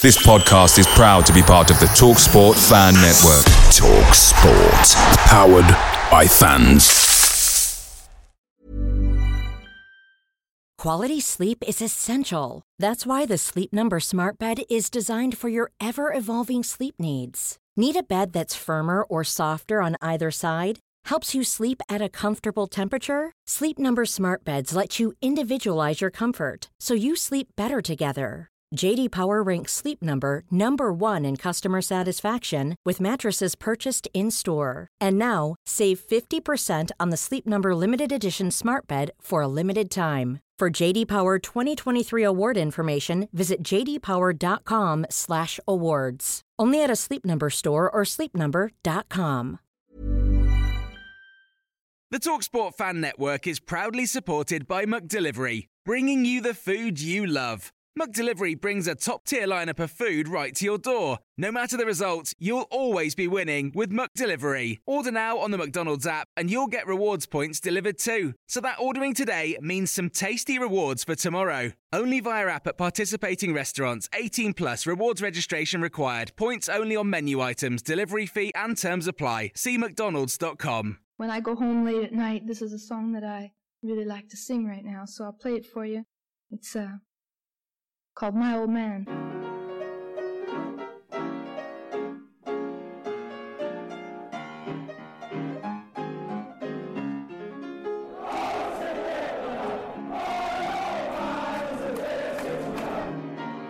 This podcast is proud to be part of the TalkSport Fan Network. TalkSport. Powered by fans. Quality sleep is essential. That's why the Sleep Number Smart Bed is designed for your ever evolving sleep needs. Need a bed that's firmer or softer on either side? Helps you sleep at a comfortable temperature? Sleep Number Smart Beds let you individualize your comfort so you sleep better together. JD Power ranks Sleep Number number 1 in customer satisfaction with mattresses purchased in-store. And now, save 50% on the Sleep Number limited edition Smart Bed for a limited time. For JD Power 2023 award information, visit jdpower.com/awards. Only at a Sleep Number store or sleepnumber.com. The Talksport Fan Network is proudly supported by McDelivery, bringing you the food you love. McDelivery brings a top-tier lineup of food right to your door. No matter the result, you'll always be winning with McDelivery. Order now on the McDonald's app and you'll get rewards points delivered too. So that ordering today means some tasty rewards for tomorrow. Only via app at participating restaurants. 18 plus rewards registration required. Points only on menu items, delivery fee and terms apply. See mcdonalds.com. When I go home late at night, this is a song that I really like to sing right now, so I'll play it for you. It's uh called My Old Man.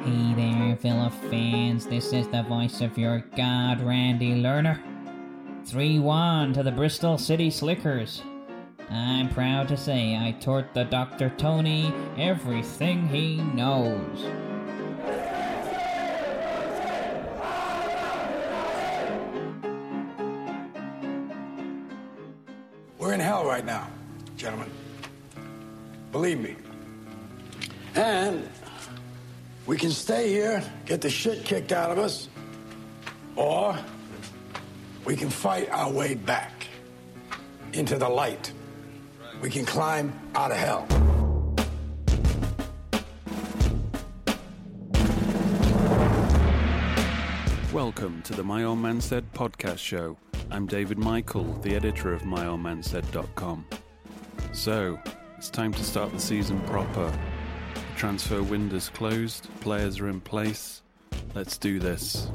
Hey there, Villa fans. This is the voice of your god, Randy Lerner. 3 1 to the Bristol City Slickers. I'm proud to say I taught the Dr. Tony everything he knows. We're in hell right now, gentlemen. Believe me. And we can stay here, get the shit kicked out of us, or we can fight our way back into the light. We can climb out of hell. Welcome to the My Old Man Said podcast show. I'm David Michael, the editor of MyOldManSaid.com. So, it's time to start the season proper. The transfer window's closed, players are in place. Let's do this.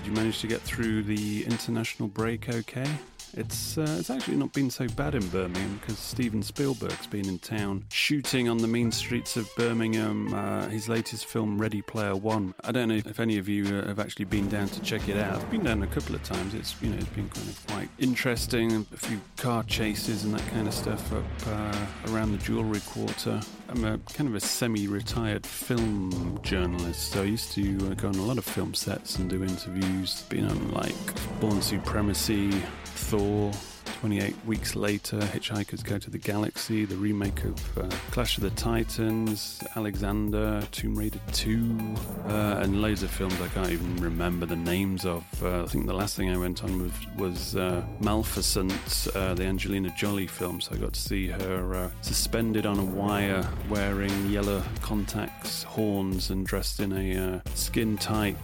Did you manage to get through the international break okay? It's uh, it's actually not been so bad in Birmingham because Steven Spielberg's been in town shooting on the mean streets of Birmingham. Uh, his latest film, Ready Player One. I don't know if any of you uh, have actually been down to check it out. I've been down a couple of times. It's you know it's been kind of quite interesting. A few car chases and that kind of stuff up uh, around the Jewellery Quarter. I'm a kind of a semi-retired film journalist, so I used to uh, go on a lot of film sets and do interviews. Been on like Bourne Supremacy, Thor. 哦28 weeks later, Hitchhikers Guide to the Galaxy, the remake of uh, Clash of the Titans, Alexander, Tomb Raider 2, uh, and loads of films I can't even remember the names of. Uh, I think the last thing I went on was, was uh, Maleficent, uh, the Angelina Jolie film, so I got to see her uh, suspended on a wire wearing yellow contacts, horns, and dressed in a skin tight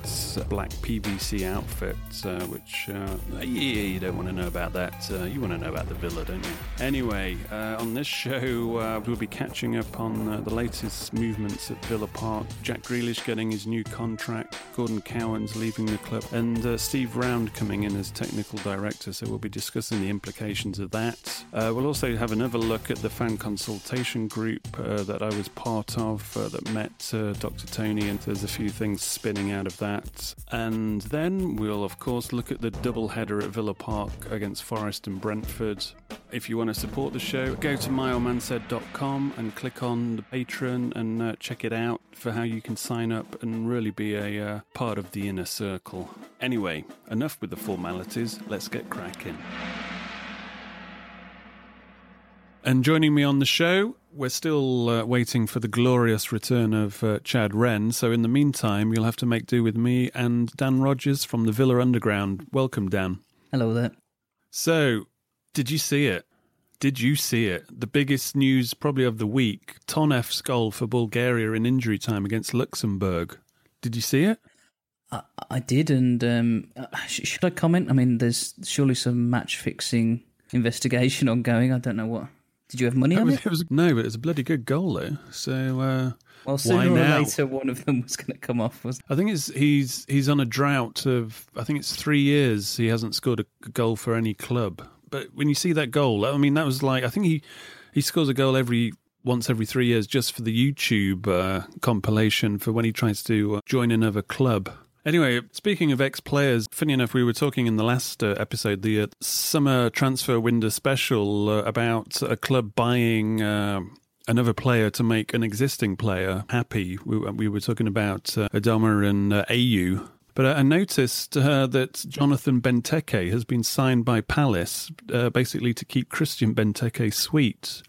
black PVC outfit, which, yeah, you don't want to know about that. You want to know about the villa, don't you? Anyway, uh, on this show, uh, we'll be catching up on uh, the latest movements at Villa Park. Jack Grealish getting his new contract, Gordon Cowans leaving the club, and uh, Steve Round coming in as technical director. So we'll be discussing the implications of that. Uh, we'll also have another look at the fan consultation group uh, that I was part of that met Dr. Tony, and there's a few things spinning out of that. And then we'll, of course, look at the double header at Villa Park against Forest and Brentford. If you want to support the show, go to myoldmansaid.com and click on the patron and uh, check it out for how you can sign up and really be a uh, part of the inner circle. Anyway, enough with the formalities, let's get cracking. And joining me on the show, we're still uh, waiting for the glorious return of uh, Chad Wren. So, in the meantime, you'll have to make do with me and Dan Rogers from the Villa Underground. Welcome, Dan. Hello there. So, did you see it? Did you see it? The biggest news probably of the week Tonev's goal for Bulgaria in injury time against Luxembourg. Did you see it? I, I did, and um, uh, sh- should I comment? I mean, there's surely some match fixing investigation ongoing. I don't know what. Did you have money It on was, it? it was no, but it was a bloody good goal though. So uh, Well, sooner or now? later, one of them was going to come off. Was I think it's he's he's on a drought of I think it's three years he hasn't scored a goal for any club. But when you see that goal, I mean that was like I think he he scores a goal every once every three years just for the YouTube uh, compilation for when he tries to uh, join another club. Anyway, speaking of ex-players, funny enough, we were talking in the last uh, episode, the uh, summer transfer window special, uh, about a club buying uh, another player to make an existing player happy. We, we were talking about uh, Adama and uh, Ayew. But I noticed uh, that Jonathan Benteke has been signed by Palace, uh, basically to keep Christian Benteke sweet.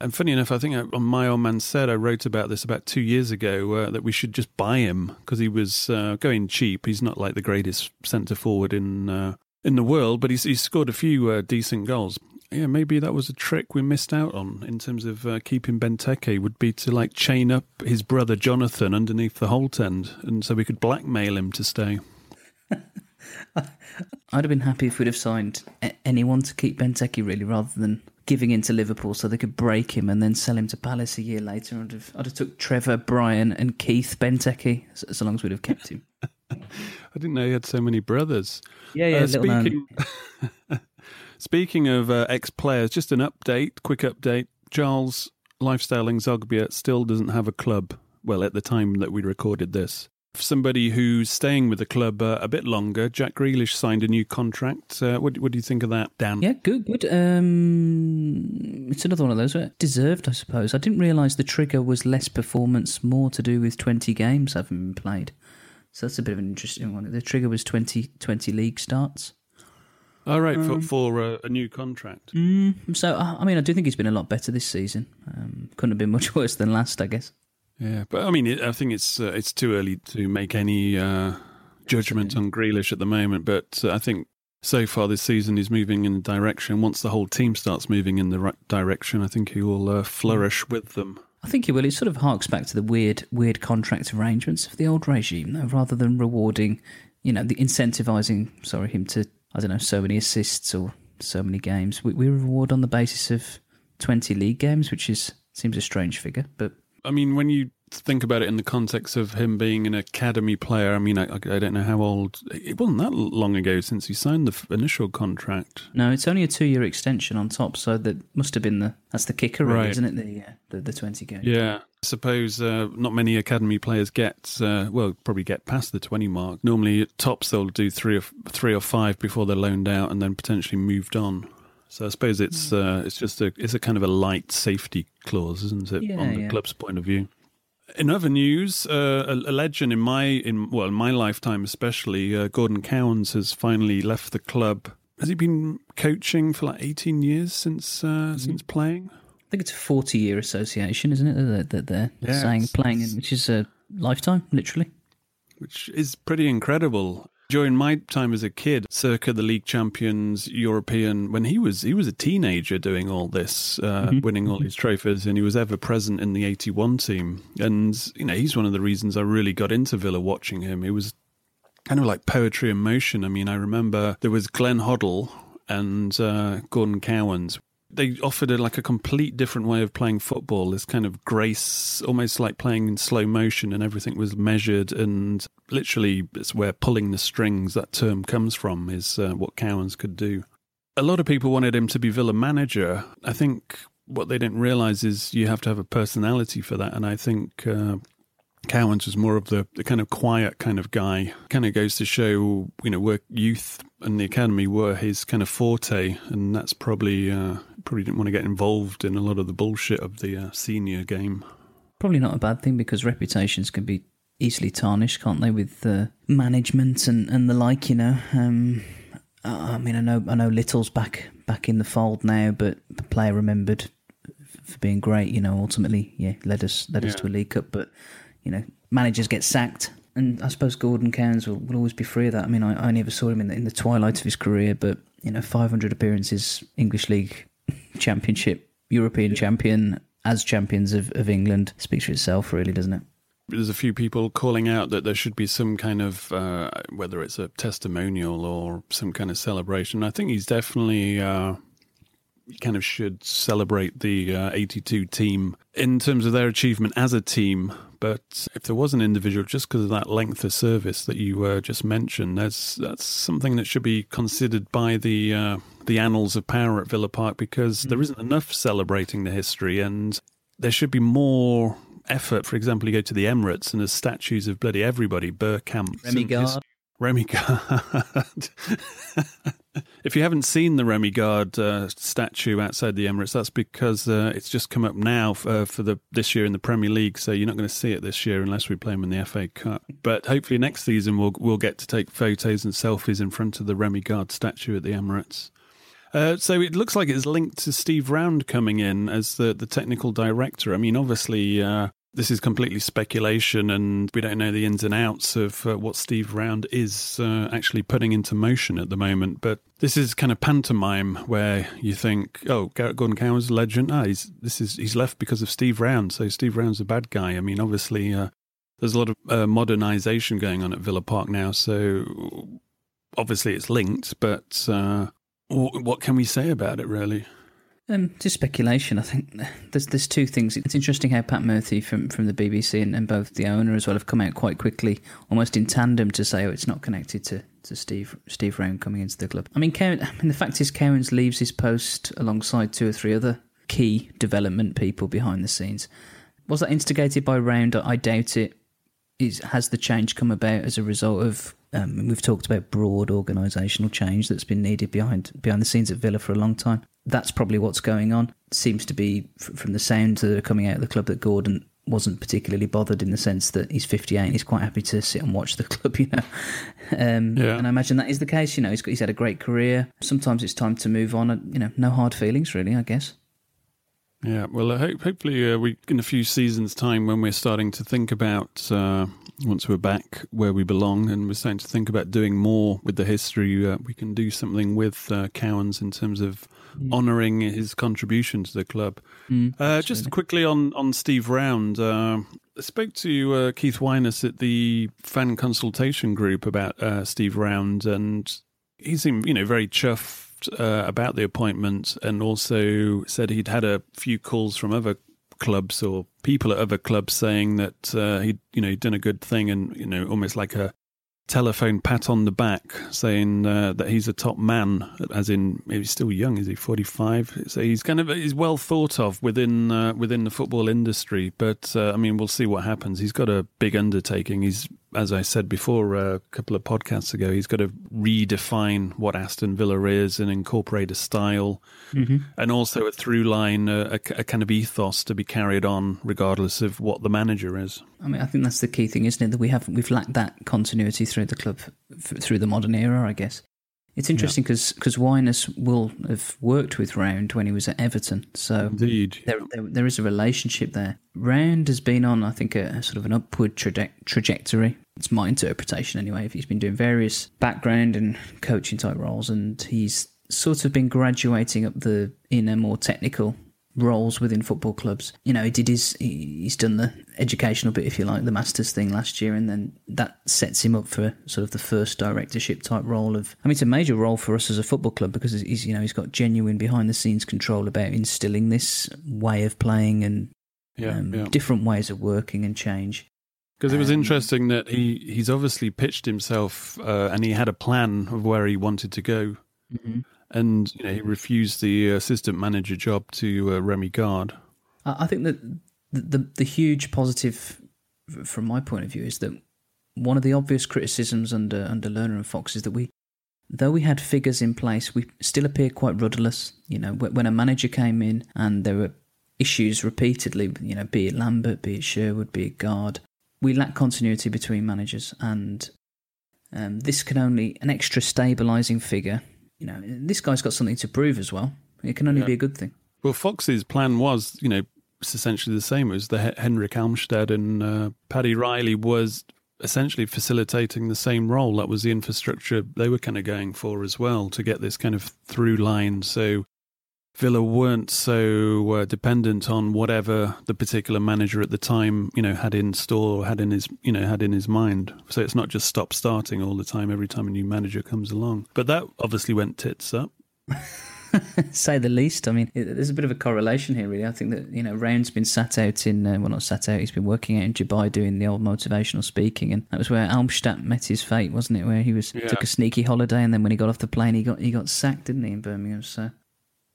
And funny enough, I think on My Old Man Said, I wrote about this about two years ago uh, that we should just buy him because he was uh, going cheap. He's not like the greatest centre forward in uh, in the world, but he's, he's scored a few uh, decent goals. Yeah, maybe that was a trick we missed out on in terms of uh, keeping Benteke. Would be to like chain up his brother Jonathan underneath the Holte end, and so we could blackmail him to stay. I'd have been happy if we'd have signed anyone to keep Benteke, really, rather than giving in to Liverpool so they could break him and then sell him to Palace a year later. I'd have, I'd have took Trevor, Brian, and Keith Benteke, so, so long as we'd have kept him. I didn't know he had so many brothers. Yeah, yeah, Uh, speaking, speaking of uh, ex-players, just an update, quick update. Charles Lifestyle Zogbia still doesn't have a club. Well, at the time that we recorded this, somebody who's staying with the club uh, a bit longer. Jack Grealish signed a new contract. Uh, what, what do you think of that, Dan? Yeah, good, good. Um, it's another one of those. uh, Deserved, I suppose. I didn't realise the trigger was less performance, more to do with 20 games having been played. So that's a bit of an interesting one. The trigger was 20, 20 league starts. All right, Um, for, for uh, a new contract. Mm, so, I I mean, I do think he's been a lot better this season. Um, couldn't have been much worse than last, I guess. Yeah, but I mean, it, I think it's uh, it's too early to make any uh, judgment on Grealish at the moment. But uh, I think so far this season he's moving in a direction. Once the whole team starts moving in the right direction, I think he will uh, flourish with them. I think he will. It sort of harks back to the weird, weird contract arrangements of the old regime, though, rather than rewarding, you know, the incentivizing, sorry, him to, I don't know, so many assists or so many games. We, we reward on the basis of 20 league games, which is seems a strange figure, but I mean, when you think about it in the context of him being an academy player, I mean, I, I don't know how old. It wasn't that long ago since he signed the f- initial contract. no, it's only a two-year extension on top, so that must have been the that's the kicker, Right. isn't it? The, uh, the the 20 games. Yeah. I suppose uh, not many academy players get uh, well, probably get past the twenty mark. Normally, at tops they'll do three or three or five before they're loaned out, and then potentially moved on. So I suppose it's uh, it's just a it's a kind of a light safety clause, isn't it, Yeah, on the yeah. club's point of view. In other news, uh, a, a legend in my in well in my lifetime especially, uh, Gordon Cowans has finally left the club. Has he been coaching for like eighteen years since Mm-hmm. uh, since playing? I think it's a 40-year association, isn't it? That that they're Yeah, saying playing in, which is a lifetime, literally. which is pretty incredible. During my time as a kid, circa the league champions, European, when he was he was a teenager doing all this, uh, winning all these trophies, and he was ever present in the '81 team. And you know, he's one of the reasons I really got into Villa watching him. He was kind of like poetry in motion. I mean, I remember there was Glenn Hoddle and uh, Gordon Cowans. They offered a, like a complete different way of playing football. This kind of grace, almost like playing in slow motion, and everything was measured. And literally, it's where pulling the strings that term comes from. Is uh, what Cowans could do. A lot of people wanted him to be Villa manager. I think what they didn't realize is you have to have a personality for that. And I think uh, Cowans was more of the, the kind of quiet kind of guy. Kind of goes to show, you know, where youth and the academy were his kind of forte, and that's probably uh, probably didn't want to get involved in a lot of the bullshit of the uh, senior game. Probably not a bad thing because reputations can be easily tarnished, can't they, with uh, management and, and the like. You know, um, I mean, I know I know Little's back back in the fold now, but the player remembered for being great. You know, ultimately, yeah, led us led us to a League Cup. But you know, managers get sacked, and I suppose Gordon Cowans will, will always be free of that. I mean, I, I never saw him in the, in the twilight of his career, but you know, 500 appearances, English League championship, European champion, as champions of, of England, speaks for itself, really, doesn't it? There's a few people calling out that there should be some kind of, uh, whether it's a testimonial or some kind of celebration. I think he's definitely uh, kind of should celebrate the uh, 82 team in terms of their achievement as a team. But if there was an individual, just because of that length of service that you uh, just mentioned, that's that's something that should be considered by the uh, the annals of power at Villa Park because there isn't enough celebrating the history, and there should be more effort. For example, you go to the Emirates and there's statues of bloody everybody, Bergkamp, Rémi Garde. Rémi Garde. if you haven't seen the Rémi Garde uh, statue outside the Emirates, that's because uh, it's just come up now for, uh, for the this year in the Premier League. So you're not going to see it this year unless we play them in the FA Cup. But hopefully next season we'll we'll get to take photos and selfies in front of the Rémi Garde statue at the Emirates. Uh, so it looks like it's linked to Steve Round coming in as the, the technical director. I mean, obviously, uh, this is completely speculation, and we don't know the ins and outs of uh, what Steve Round is uh, actually putting into motion at the moment. But this is kind of pantomime where you think, "Oh, Garrett Gordon Cowan's a legend. Ah, he's this is he's left because of Steve Round, so Steve Round's a bad guy." I mean, obviously, uh, there's a lot of uh, modernization going on at Villa Park now, so obviously it's linked. But uh, what can we say about it, really? Um, just speculation. I think there's there's two things. It's interesting how Pat Murphy from, from the BBC and, and both the owner as well have come out quite quickly, almost in tandem, to say, "Oh, it's not connected to, to Steve Steve Round coming into the club." I mean, I mean, the fact is, Cowans leaves his post alongside two or three other key development people behind the scenes. Was that instigated by Round? I doubt it. Is has the change come about as a result of um, we've talked about broad organisational change that's been needed behind behind the scenes at Villa for a long time. That's probably what's going on. Seems to be from the sounds that are coming out of the club that Gordon wasn't particularly bothered in the sense that he's 58 and he's quite happy to sit and watch the club, you know. Um, yeah. And I imagine that is the case. You know, he's got, he's had a great career. Sometimes it's time to move on. And, you know, no hard feelings really, I guess. Yeah, well, uh, hope, hopefully, uh, we in a few seasons' time, when we're starting to think about uh, once we're back where we belong, and we're starting to think about doing more with the history, uh, we can do something with uh, Cowans in terms of mm. honouring his contribution to the club. Mm, just quickly on on Steve Round, I spoke to Keith Wyness at the fan consultation group about Steve Round, and he seemed, you know, very chuffed uh, about the appointment and also said he'd had a few calls from other clubs or people at other clubs saying that uh, he'd you know done a good thing and you know almost like a telephone pat on the back saying uh, that he's a top man as in he's still young is he? 45 so he's kind of he's well thought of within uh, within the football industry but uh, i mean we'll see what happens. He's got a big undertaking. He's as I said before a couple of podcasts ago, he's got to redefine what Aston Villa is and incorporate a style mm-hmm. and also a through line, a, a, a, kind of ethos to be carried on regardless of what the manager is. I mean, I think that's the key thing, isn't it? That we have we've lacked that continuity through the club f- through the modern era, I guess. It's interesting because yeah. because Wyness will have worked with Round when he was at Everton, so indeed there, there, there is a relationship there. Round has been on, I think, a, a sort of an upward traje- trajectory. It's my interpretation anyway. If he's been doing various background and coaching type roles, and he's sort of been graduating up the inner, more technical roles within football clubs. You know, he did his he's done the educational bit, if you like, the masters thing last year, and then that sets him up for sort of the first directorship type role of. I mean, it's a major role for us as a football club because he's you know he's got genuine behind the scenes control about instilling this way of playing and yeah, um, yeah. different ways of working and change. Because it was um, interesting that he he's obviously pitched himself uh, and he had a plan of where he wanted to go. Mm-hmm and you know, he refused the assistant manager job to uh, Rémi Garde. I think that the, the, the huge positive, from my point of view, is that one of the obvious criticisms under under Lerner and Fox is that we, though we had figures in place, we still appear quite rudderless. You know, when a manager came in and there were issues repeatedly, you know, be it Lambert, be it Sherwood, be it Garde, we lack continuity between managers, and um, this can only an extra stabilising figure you know, this guy's got something to prove as well. It can only yeah. be a good thing. Well, Fox's plan was, you know, it's essentially the same as the Hendrik Almstadt and uh, Paddy Riley was essentially facilitating the same role. That was the infrastructure they were kind of going for as well to get this kind of through line. So Villa weren't so uh, dependent on whatever the particular manager at the time, you know, had in store, or had in his, you know, had in his mind. So it's not just stop starting all the time every time a new manager comes along. But that obviously went tits up. say the least. I mean, it, there's a bit of a correlation here, really. I think that you know, Round's been sat out in uh, well, not sat out. He's been working out in Dubai doing the old motivational speaking, and that was where Almstadt met his fate, wasn't it? Where he was Yeah. took a sneaky holiday, and then when he got off the plane, he got he got sacked, didn't he, in Birmingham? So.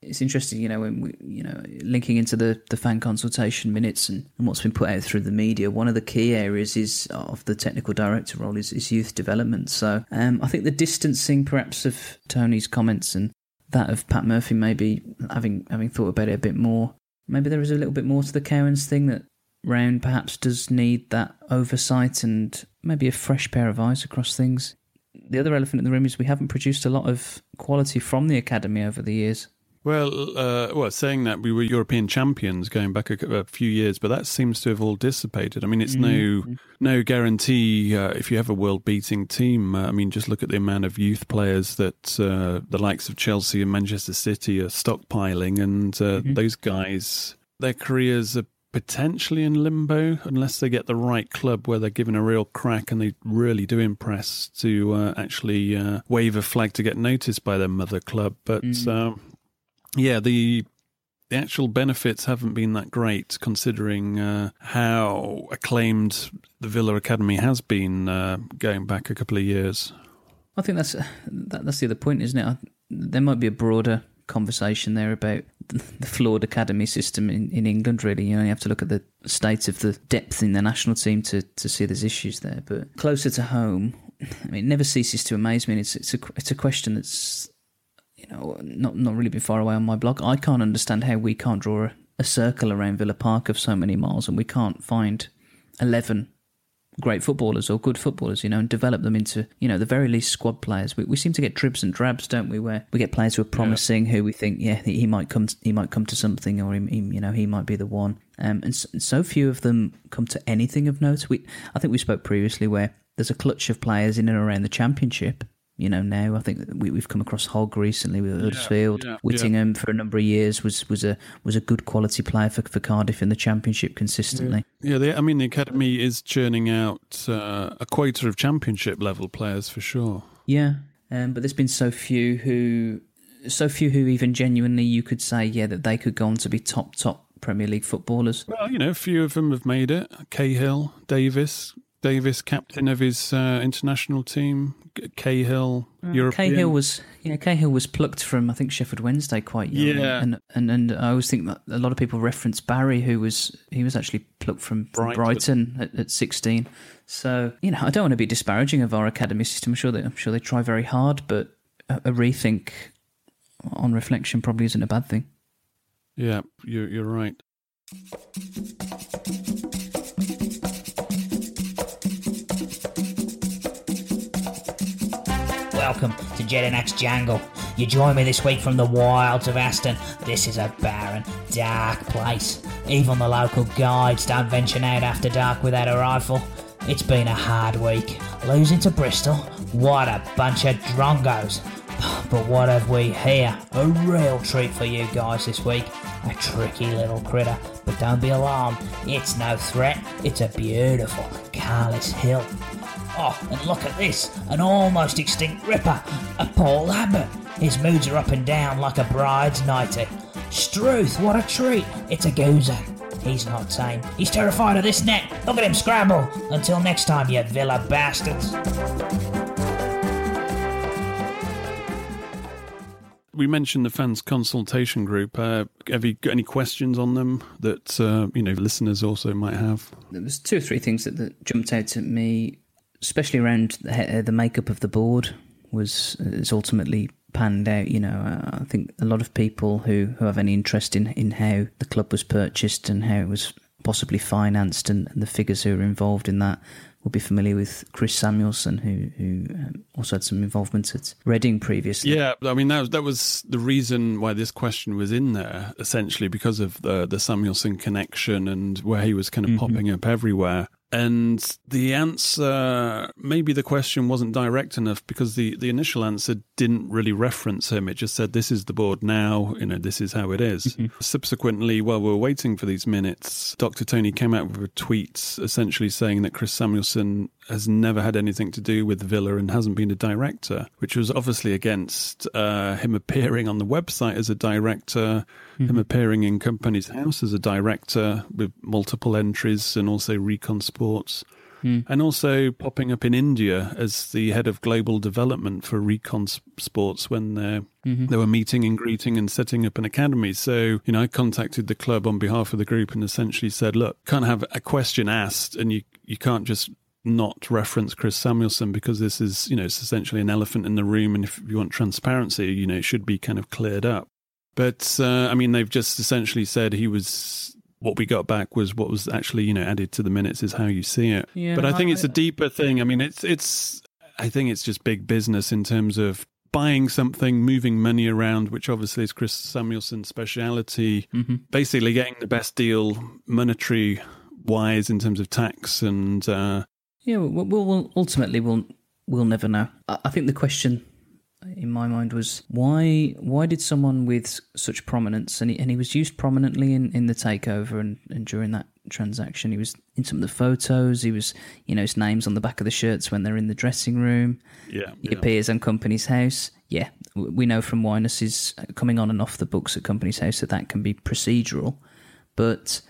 It's interesting, you know, when we, you know, linking into the, the fan consultation minutes and, and what's been put out through the media. One of the key areas is of the technical director role is, is youth development. So um, I think the distancing, perhaps, of Tony's comments and that of Pat Murphy maybe having having thought about it a bit more. Maybe there is a little bit more to the Cowans thing that Round perhaps does need that oversight and maybe a fresh pair of eyes across things. The other elephant in the room is we haven't produced a lot of quality from the academy over the years. Well, uh, well, saying that we were European champions going back a, a few years, but that seems to have all dissipated. I mean, it's no no guarantee uh, if you have a world beating team. Uh, I mean, just look at the amount of youth players that uh, the likes of Chelsea and Manchester City are stockpiling, and uh, those guys, their careers are potentially in limbo unless they get the right club where they're given a real crack and they really do impress to uh, actually uh, wave a flag to get noticed by their mother club. But um, yeah, the the actual benefits haven't been that great, considering uh, how acclaimed the Villa Academy has been uh, going back a couple of years. I think that's that, that's the other point, isn't it? I, there might be a broader conversation there about the, flawed academy system in, in England. Really, you know, you have to look at the state of the depth in the national team to, to see there's issues there. But closer to home, I mean, it never ceases to amaze me. It's it's a it's a question that's you know not not really been far away on my blog. I can't understand how we can't draw a, a circle around Villa Park of so many miles and we can't find eleven great footballers or good footballers, you know, and develop them into, you know, the very least squad players. We, we seem to get dribs and drabs, don't we? Where we get players who are promising, who we think, yeah, he might come, he might come to something, or he, he you know, he might be the one. Um, and so, so few of them come to anything of note. We, I think we spoke previously where there's a clutch of players in and around the championship. You know, now I think we, we've come across Hogg recently with Huddersfield. yeah, yeah. Whittingham for a number of years was, was a was a good quality player for, for Cardiff in the championship consistently. Yeah, the, I mean, the academy is churning out uh, a quota of championship level players for sure. Yeah, um, but there's been so few who, so few who even genuinely you could say, yeah, that they could go on to be top top Premier League footballers. Well, you know, a few of them have made it. Cahill, Davis, Davis, captain of his uh, international team. Cahill, European. Cahill was, yeah, Cahill was plucked from I think Sheffield Wednesday quite young. Yeah. and and and I always think that a lot of people reference Barry, who was he was actually plucked from, from Brighton. Brighton at, at 16. So you know, I don't want to be disparaging of our academy system. I'm sure that I'm sure they try very hard, but a, a rethink on reflection probably isn't a bad thing. Yeah, you're, you're right. Welcome to Jedinak's Jungle. You join me this week from the wilds of Aston. This is a barren, dark place. Even the local guides don't venture out after dark without a rifle. It's been a hard week. Losing to Bristol, what a bunch of drongos. But what have we here? A real treat for you guys this week. A tricky little critter. But don't be alarmed, it's no threat. It's a beautiful Carlis Hill. Oh, and look at this an almost extinct ripper, a Paul Abbott. His moods are up and down like a bride's nightie. Struth, what a treat! It's a goozer. He's not tame. He's terrified of this net. Look at him scramble. Until next time, you villa bastards. We mentioned the fans consultation group. Uh, have you got any questions on them that uh, you know listeners also might have? there was two or three things that, that jumped out at me, especially around the, uh, the makeup of the board was is ultimately panned out. You know, uh, I think a lot of people who, who have any interest in, in how the club was purchased and how it was possibly financed and, and the figures who are involved in that will be familiar with Chris Samuelson, who who um, also had some involvement at Reading previously. Yeah, I mean that was, that was the reason why this question was in there, essentially because of the the Samuelson connection and where he was kind of popping up everywhere. And the answer, maybe the question wasn't direct enough because the, the initial answer didn't really reference him. It just said, this is the board now, you know, this is how it is. Mm-hmm. Subsequently, while we were waiting for these minutes, Dr. Tony came out with a tweet essentially saying that Chris Samuelson has never had anything to do with Villa and hasn't been a director, which was obviously against uh, him appearing on the website as a director, mm-hmm. him appearing in Companies House as a director with multiple entries and also Recon Sports. Mm. And also popping up in India as the head of global development for Recon Sports when mm-hmm. they were meeting and greeting and setting up an academy. So, you know, I contacted the club on behalf of the group and essentially said, look, can't have a question asked and you, you can't just not reference Chris Samuelson because this is, you know, it's essentially an elephant in the room. And if you want transparency, you know, it should be kind of cleared up. But, uh, I mean, they've just essentially said he was, what we got back was what was actually, you know, added to the minutes is how you see it. Yeah, but I think it's a deeper thing. I mean, it's, it's, I think it's just big business in terms of buying something, moving money around, which obviously is Chris Samuelson's speciality, mm-hmm. basically getting the best deal monetary wise in terms of tax and uh, yeah, we'll, we'll, ultimately we'll we'll never know. I think the question in my mind was why why did someone with such prominence and he, and he was used prominently in, in the takeover and, and during that transaction he was in some of the photos he was you know his name's on the back of the shirts when they're in the dressing room yeah he yeah. appears on company's house yeah we know from Wyness is coming on and off the books at company's house that that can be procedural but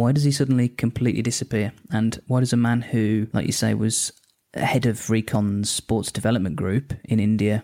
why does he suddenly completely disappear? And why does a man who, like you say, was head of Recon's sports development group in India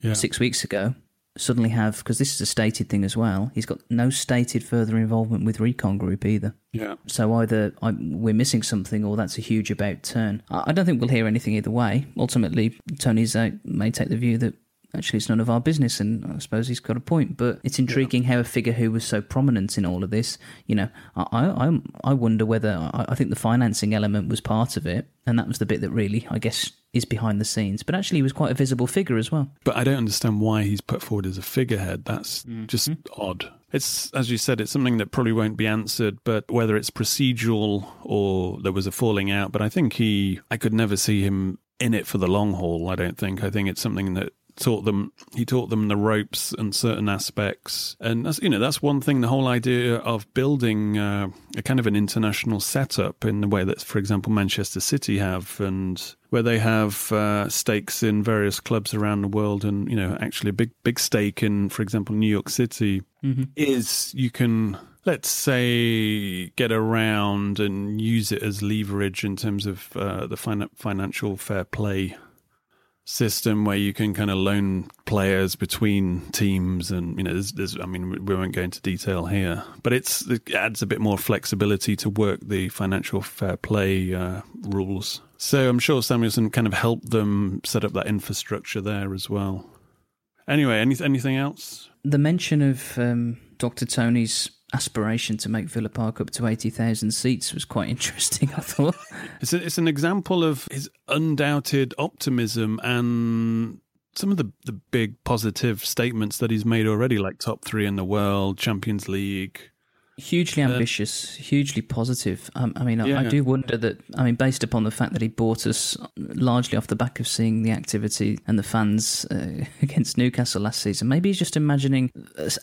yeah. six weeks ago, suddenly have, because this is a stated thing as well, he's got no stated further involvement with Recon Group either. Yeah. So either I, we're missing something or that's a huge about turn. I, I don't think we'll hear anything either way. Ultimately, Tony's uh, may take the view that actually it's none of our business and i suppose he's got a point but it's intriguing yeah. how a figure who was so prominent in all of this you know i i, I wonder whether I, I think the financing element was part of it and that was the bit that really i guess is behind the scenes. But actually he was quite a visible figure as well. But i don't understand why he's put forward as a figurehead. That's mm-hmm. just odd. It's as you said it's something that probably won't be answered but whether it's procedural or there was a falling out but i think he i could never see him in it for the long haul i don't think. I think it's something that taught them he taught them the ropes and certain aspects. And that's you know that's one thing the whole idea of building uh, a kind of an international setup in the way that for example Manchester City have and where they have uh, stakes in various clubs around the world. And you know actually a big big stake in for example New York City mm-hmm. is you can let's say get around and use it as leverage in terms of uh, the fin- financial fair play system where you can kind of loan players between teams and you know there's, there's, i mean we won't go into detail here but it's it adds a bit more flexibility to work the financial fair play uh, rules. So i'm sure samuelson kind of helped them set up that infrastructure there as well. Anyway any, anything else? The mention of um, dr tony's aspiration to make Villa Park up to 80,000 seats was quite interesting, I thought. it's, a, it's an example of his undoubted optimism and some of the, the big positive statements that he's made already, like top three in the world, Champions League, hugely uh, ambitious, uh, hugely positive. Um, I mean, yeah. I, I, do wonder that. I mean, based upon the fact that he bought us largely off the back of seeing the activity and the fans uh, against Newcastle last season, maybe he's just imagining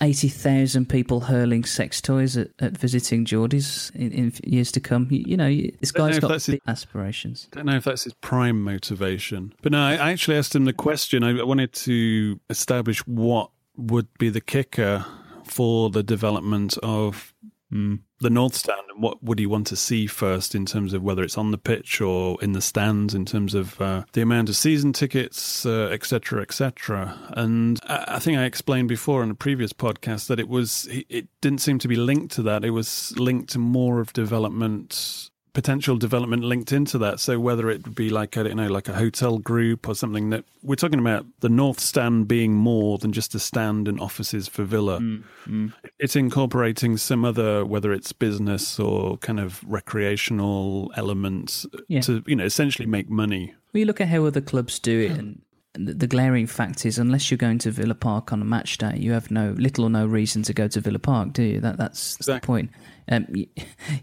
eighty thousand people hurling sex toys at, at visiting Geordies in, in, years to come. You, you know, this guy's got big his, aspirations. I don't know if that's his prime motivation, but no, I actually asked him the question. I wanted to establish what would be the kicker for the development of mm, the North Stand, and what would he want to see first in terms of whether it's on the pitch or in the stands, in terms of uh, the amount of season tickets, etc., uh, etc. Et and I think I explained before in a previous podcast that it was it didn't seem to be linked to that. It was linked to more of development potential development linked into that. So whether it would be like I don't know, like a hotel group or something that we're talking about the North Stand being more than just a stand and offices for Villa. Mm, mm. It's incorporating some other, whether it's business or kind of recreational elements yeah. to you know essentially make money. Well, you look at how other clubs do it, and the, glaring fact is, unless you're going to Villa Park on a match day, you have no little or no reason to go to Villa Park, do you? That that's, that's the point. Um, you,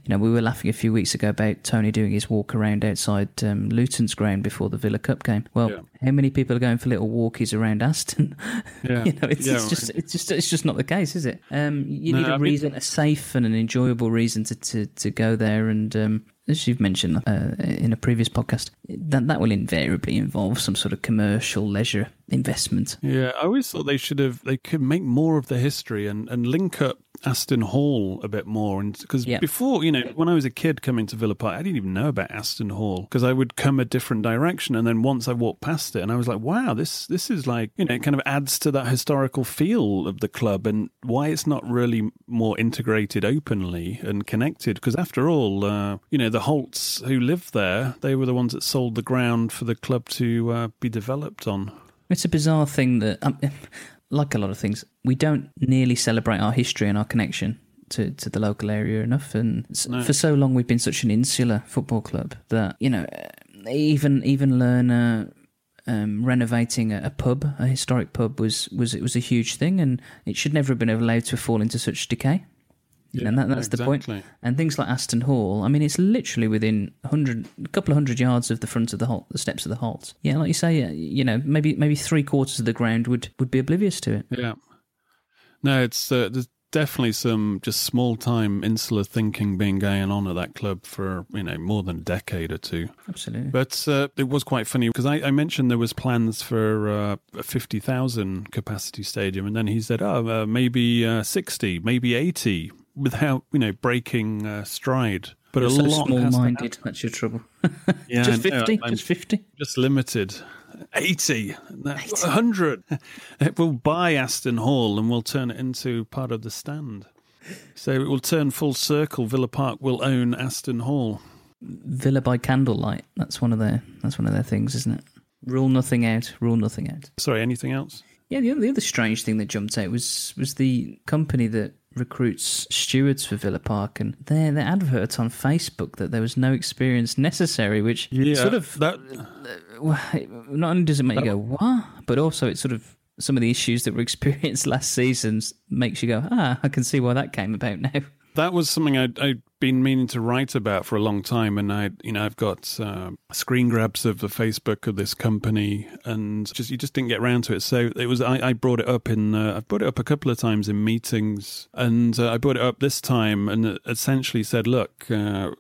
know, we were laughing a few weeks ago about Tony doing his walk around outside um, Luton's ground before the Villa Cup game. Well, yeah. how many people are going for little walkies around Aston? Yeah, you know, it's, yeah, it's just it's just it's just not the case, is it? Um, you no, need a I reason, mean... a safe and an enjoyable reason to to, to go there, and um, as you've mentioned uh, in a previous podcast, that that will invariably involve some sort of commercial leisure investment. Yeah, I always thought they should have they could make more of the history and, and link up Aston Hall a bit more, and because yeah. before you know when I was a kid coming to Villa Park, I didn't even know about Aston Hall because I would come a different direction, and then once I walked past it, and I was like, wow, this this is like you know it kind of adds to that historical feel of the club and why it's not really more integrated openly and connected because after all, uh, you know the Holtes who lived there, they were the ones that sold the ground for the club to uh, be developed on. It's a bizarre thing that, um, like a lot of things, we don't nearly celebrate our history and our connection to, to the local area enough. And no. for so long, we've been such an insular football club that you know, even even Lerner um, renovating a, a, pub, a historic pub, was was it was a huge thing, and it should never have been allowed to fall into such decay. Yeah, and that, that's exactly. the point. And things like Aston Hall, I mean, it's literally within a hundred, a couple of hundred yards of the front of the Holte, the steps of the Holte. Yeah, like you say, you know, maybe maybe three quarters of the ground would would be oblivious to it. Yeah. No, it's uh, there's definitely some just small time insular thinking being going on at that club for you know more than a decade or two. Absolutely. But uh, it was quite funny because I, I, mentioned there was plans for uh, a fifty thousand capacity stadium, and then he said, "Oh, uh, maybe uh, sixty, maybe 80 without you know breaking uh, stride. But You're a so lot small-minded. That's your trouble. yeah, just fifty. just fifty. Just limited. 80, 80. 100. It will buy Aston Hall and we'll turn it into part of the stand. So it will turn full circle. Villa Park will own Aston Hall. Villa by candlelight. That's one of their. That's one of their things, isn't it? Rule nothing out. Rule nothing out. Sorry. Anything else? Yeah. The other, the other strange thing that jumped out was was the company that recruits stewards for Villa Park, and their their advert on Facebook that there was no experience necessary, which yeah, sort of that. Not only does it make that, you go what, but also it sort of some of the issues that were experienced last season makes you go ah, I can see why that came about now that was something I'd, I'd, been meaning to write about for a long time, and I, you know, I've got uh, screen grabs of the Facebook of this company, and just you just didn't get around to it. So it was I, I brought it up in uh, I've brought it up a couple of times in meetings, and uh, I brought it up this time, and essentially said, look. Uh,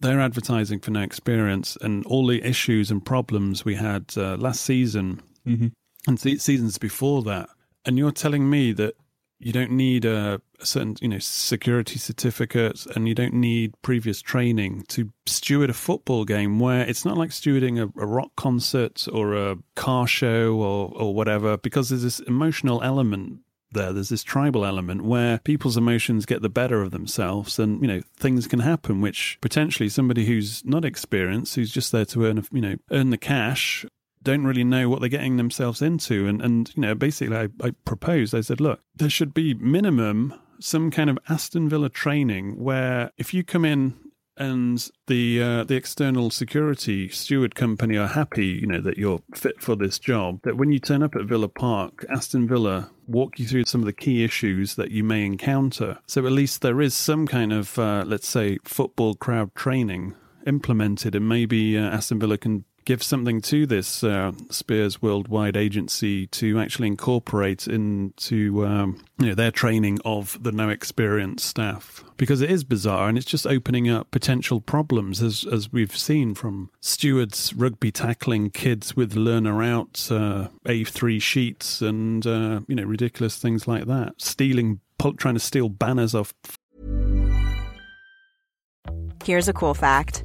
they're advertising for no experience, and all the issues and problems we had uh, last season mm-hmm. and seasons before that. And you're telling me that you don't need a, certain you know security certificates and you don't need previous training to steward a football game where it's not like stewarding a, a, rock concert or a car show or or whatever because there's this emotional element there there's this tribal element where people's emotions get the better of themselves and you know things can happen which potentially somebody who's not experienced who's just there to earn you know earn the cash don't really know what they're getting themselves into. And, and you know, basically, I, I proposed, I said, look, there should be minimum some kind of Aston Villa training where if you come in and the uh, the external security steward company are happy, you know, that you're fit for this job. That when you turn up at Villa Park, Aston Villa walk you through some of the key issues that you may encounter. So at least there is some kind of, uh, let's say, football crowd training implemented, and maybe uh, Aston Villa can give something to this uh, Spiers Worldwide agency to actually incorporate into um, you know, their training of the no experience staff. Because it is bizarre and it's just opening up potential problems as as we've seen from stewards rugby tackling kids with Lerner out uh, A3 sheets and uh, you know ridiculous things like that. Stealing trying to steal banners off Here's a cool fact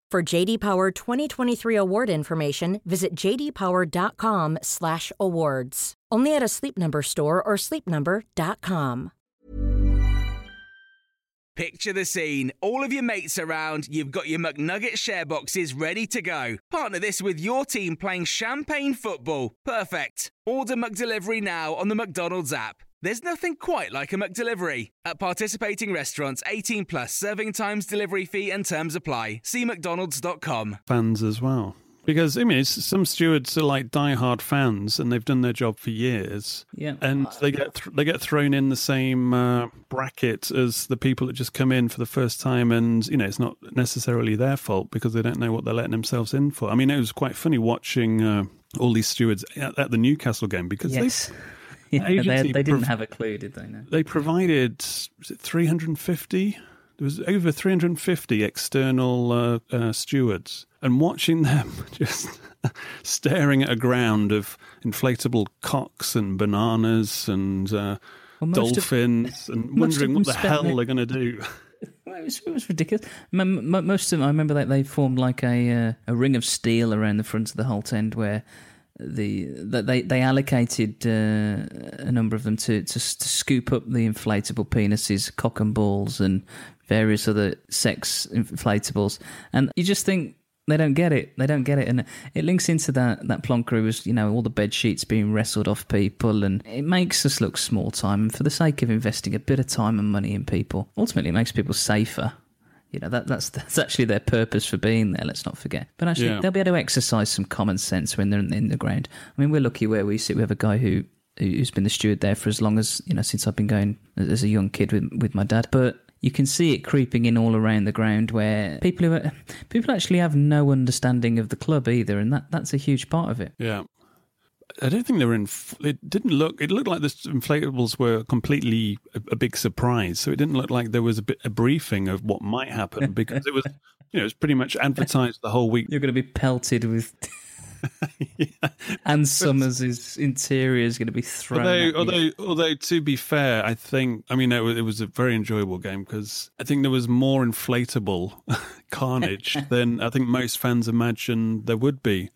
For JD Power 2023 award information, visit jdpower.com/awards. Only at a Sleep Number store or sleepnumber.com. Picture the scene. All of your mates around, you've got your McNugget share boxes ready to go. Partner this with your team playing champagne football. Perfect. Order McDelivery now on the McDonald's app. There's nothing quite like a McDelivery. At participating restaurants, 18 plus serving times, delivery fee, and terms apply. See McDonald's.com. Fans as well. Because I mean, some stewards are like diehard fans, and they've done their job for years. Yeah. and they get th- they get thrown in the same uh, bracket as the people that just come in for the first time, and you know, it's not necessarily their fault because they don't know what they're letting themselves in for. I mean, it was quite funny watching uh, all these stewards at, at the Newcastle game because Yes. they Yeah, they, they didn't prov- have a clue, did they? No. they provided was it 350 there was over 350 external uh, uh, stewards and watching them just staring at a ground of inflatable cocks and bananas and uh, Well, most of- dolphins and wondering what the hell their- they're going to do it, was, it was ridiculous. Most of them, I remember that they formed like a uh, a ring of steel around the front of the Holte End, where the that they they allocated uh, a number of them to, to to scoop up the inflatable penises, cock and balls, and various other sex inflatables, and you just think. They don't get it. They don't get it, and it links into that that plonker was, you know, all the bed sheets being wrestled off people, and it makes us look small time. And for the sake of investing a bit of time and money in people, ultimately it makes people safer. You know that that's that's actually their purpose for being there. Let's not forget. But actually, Yeah. they'll be able to exercise some common sense when they're in, in the ground. I mean, we're lucky where we sit. We have a guy who who's been the steward there for as long as you know since I've been going as as a young kid with with my dad. But you can see it creeping in all around the ground where people who are, people actually have no understanding of the club either, and that that's a huge part of it. yeah I don't think they were in. It didn't look. It looked like the inflatables were completely a, a big surprise. So it didn't look like there was a bit a briefing of what might happen because it was, you know, it was pretty much advertised the whole week. You're going to be pelted with. and Summers' interior is going to be thrown. Although, although, although, to be fair, I think I mean it was, it was a very enjoyable game because I think there was more inflatable carnage than I think most fans imagined there would be.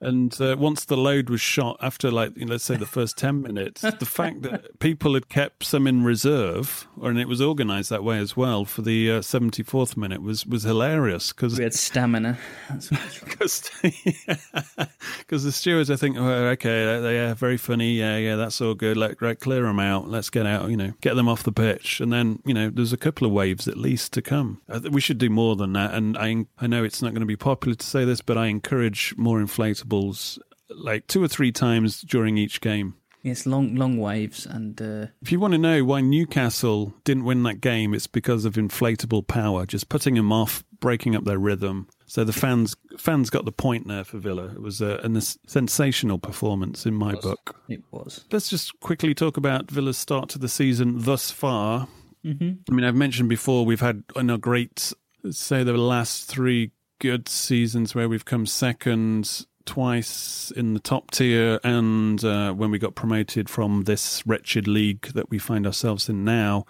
And uh, once the load was shot, after like you know, let's say the first ten minutes, the fact that people had kept some in reserve, or and it was organised that way as well for the seventy fourth minute was was hilarious because we had stamina. Because the stewards, I think, oh, okay, they are very funny. Yeah, yeah, that's all good. Let right, clear them out. Let's get out. You know, get them off the pitch, and then you know, there's a couple of waves at least to come. We should do more than that. And I, I know it's not going to be popular to say this, but I encourage more inflatables, like two or three times during each game. Yes, long long waves, and uh, If you want to know why Newcastle didn't win that game, it's because of inflatable power, just putting them off, breaking up their rhythm. So the fans fans got the point there for Villa. It was a, a sensational performance in my book. it was. Let's just quickly talk about Villa's start to the season thus far. Mm-hmm. I mean, I've mentioned before we've had you know, great, say the last three good seasons where we've come second twice in the top tier, and uh, when we got promoted from this wretched league that we find ourselves in now,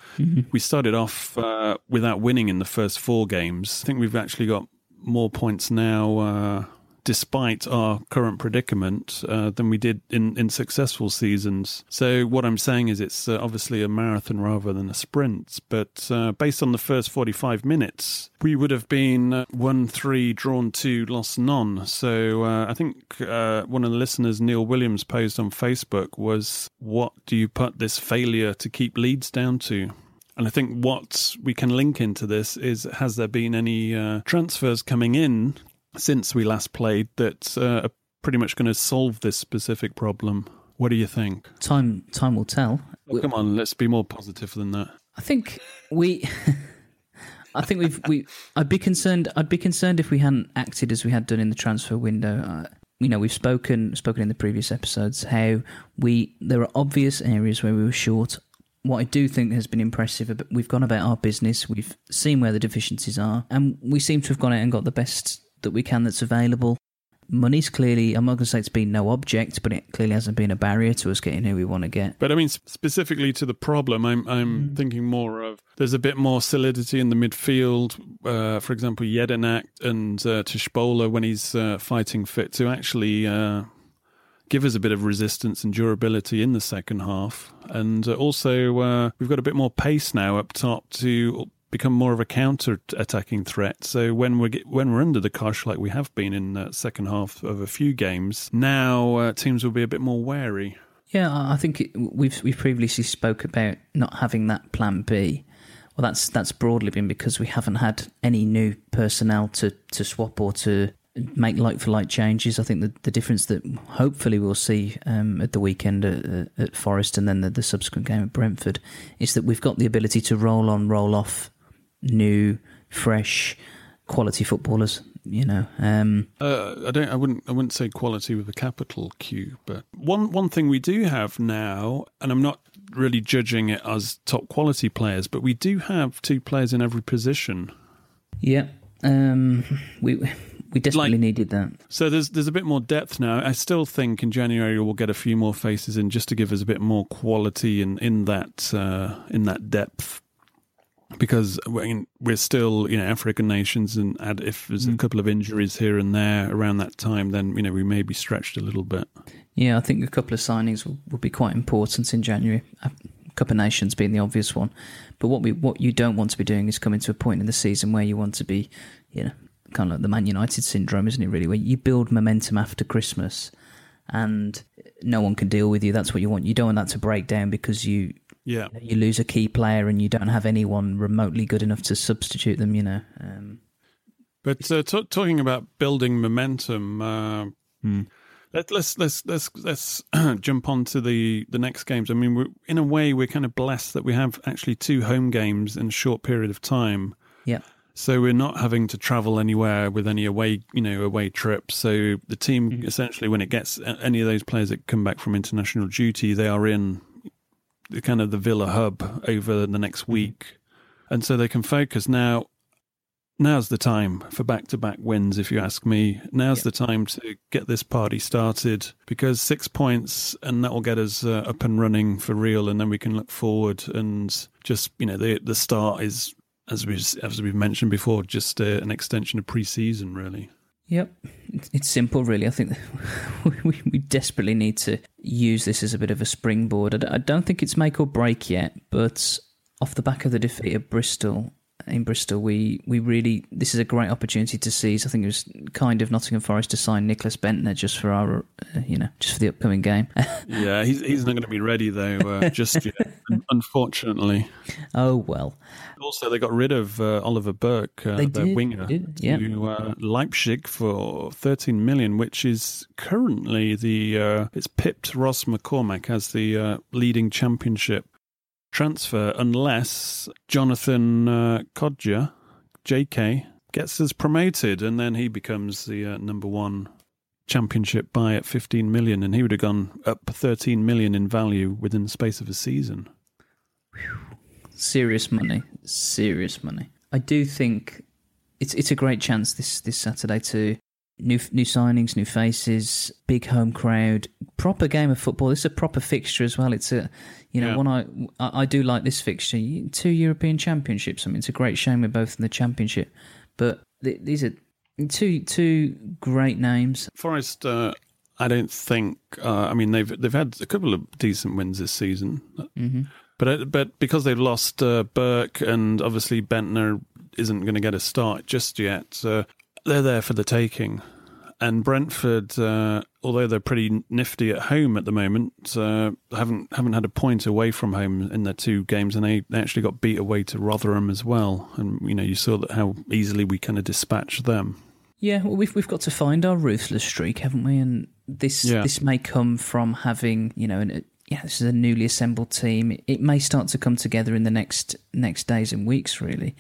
we started off uh, without winning in the first four games. I think we've actually got more points now. Despite our current predicament, uh, than we did in, in successful seasons. So, what I'm saying is it's uh, obviously a marathon rather than a sprint. But uh, based on the first 45 minutes, we would have been uh, 1 3, drawn 2, lost none. So, uh, I think uh, one of the listeners, Neil Williams, posed on Facebook was, What do you put this failure to keep leads down to? And I think what we can link into this is has there been any uh, transfers coming in since we last played that uh, are pretty much going to solve this specific problem? What do you think? Time time will tell. Well, come on, let's be more positive than that. I think we. I think we've we. I'd be concerned. I'd be concerned if we hadn't acted as we had done in the transfer window. Uh, you know, we've spoken spoken in the previous episodes how we there are obvious areas where we were short. What I do think has been impressive, we've gone about our business. We've seen where the deficiencies are, and we seem to have gone out and got the best that we can that's available. Money's clearly i'm not going to say it's been no object but it clearly hasn't been a barrier to us getting who we want to get. But i mean specifically to the problem i'm i'm mm. thinking more of there's a bit more solidity in the midfield uh, for example Jedinak and uh, Tshibola when he's uh, fighting fit to actually uh, give us a bit of resistance and durability in the second half. And uh, also uh, we've got a bit more pace now up top to become more of a counter-attacking threat. So when we're when we're under the cosh, like we have been in the second half of a few games, now uh, teams will be a bit more wary. Yeah, I think it, we've we've previously spoke about not having that plan B. Well, that's that's broadly been because we haven't had any new personnel to, to swap or to make like for like changes. I think the, the difference that hopefully we'll see um, at the weekend at, at Forest and then the, the, subsequent game at Brentford is that we've got the ability to roll on, roll off new, fresh, quality footballers. You know, um, uh, I don't. I wouldn't. I wouldn't say quality with a capital Q. But one one thing we do have now, and I'm not really judging it as top quality players, but we do have two players in every position. Yeah, um, we we desperately like, needed that. So there's there's a bit more depth now. I still think in January we'll get a few more faces in just to give us a bit more quality in in that uh, in that depth because we're still, you know, African nations, and add if there's a mm. couple of injuries here and there around that time, then you know we may be stretched a little bit. Yeah, I think a couple of signings will, will be quite important in January. A couple of nations being the obvious one, but what we what you don't want to be doing is coming to a point in the season where you want to be, you know, kind of like the Man United syndrome, isn't it? Really, where you build momentum after Christmas, and no one can deal with you. That's what you want. You don't want that to break down because you yeah, you lose a key player and you don't have anyone remotely good enough to substitute them. You know. Um, but uh, t- talking about building momentum, uh, hmm. let, us let's let's let's jump on to the the next games. I mean, in a way, we're kind of blessed that we have actually two home games in a short period of time. Yeah. So we're not having to travel anywhere with any away, you know, away trips. So the team mm-hmm. essentially, when it gets any of those players that come back from international duty, they are in the kind of the Villa hub over the next mm-hmm. week, and so they can focus now. Now's the time for back to back wins, if you ask me. Now's yep. the time to get this party started because six points and that will get us uh, up and running for real, and then we can look forward and just you know the the start is as we as we've mentioned before, just uh, an extension of pre-season, really. Yep, it's simple, really. I think we, we desperately need to use this as a bit of a springboard. I don't think it's make or break yet, but off the back of the defeat at Bristol, in Bristol, we, we really this is a great opportunity to seize. I think it was kind of Nottingham Forest to sign Nicklas Bendtner just for our uh, you know just for the upcoming game. yeah, he's he's not going to be ready though uh, just yet, unfortunately. Oh well. Also, they got rid of uh, Oliver Burke, uh, their did, winger, yeah. to uh, Leipzig for 13 million, which is currently the uh, it's pipped Ross McCormack as the leading championship transfer unless Jonathan uh, Kodjia, JK, gets us promoted and then he becomes the uh, number one championship buy at 15 million and he would have gone up 13 million in value within the space of a season. Serious money, serious money. I do think it's it's a great chance this this Saturday to new new signings, new faces, big home crowd, proper game of football. It's a proper fixture as well. It's a you know, yeah. one I, I do like this fixture. Two European Championships. I mean, it's a great shame we're both in the Championship, but th- these are two two great names. Forest, uh, I don't think. Uh, I mean, they've they've had a couple of decent wins this season, mm-hmm. but uh, but because they've lost uh, Burke and obviously Bendtner isn't going to get a start just yet. Uh, they're there for the taking and Brentford, uh, although they're pretty nifty at home at the moment, uh, haven't haven't had a point away from home in their two games, and they, they actually got beat away to Rotherham as well. And you know, you saw that how easily we kind of dispatched them. Yeah, well, we've we've got to find our ruthless streak, haven't we? And this yeah. this may come from having you know an, yeah, this is a newly assembled team. It may start to come together in the next next days and weeks, really.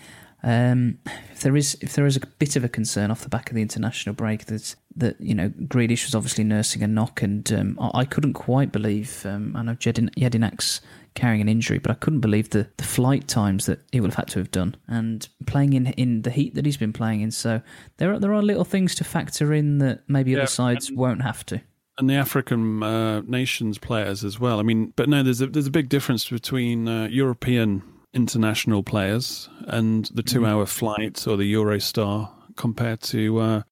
Um, if there is if there is a bit of a concern off the back of the international break, that that you know Grealish was obviously nursing a knock, and um, I, I, couldn't quite believe. Um, I know Jedin, Jedinak's carrying an injury, but I couldn't believe the, the flight times that he would have had to have done, and playing in in the heat that he's been playing in. So there are there are little things to factor in that maybe yeah, other sides won't have to and the African uh, nations players as well. I mean, but no, there's a there's a big difference between uh, European international players and the two hour flight or the Eurostar compared to uh,